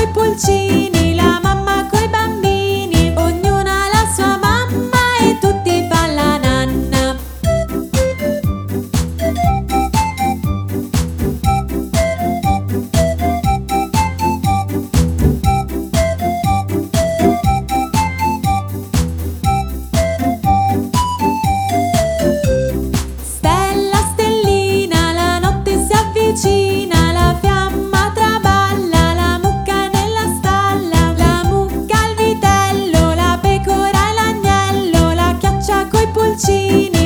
coi polcini 纪念。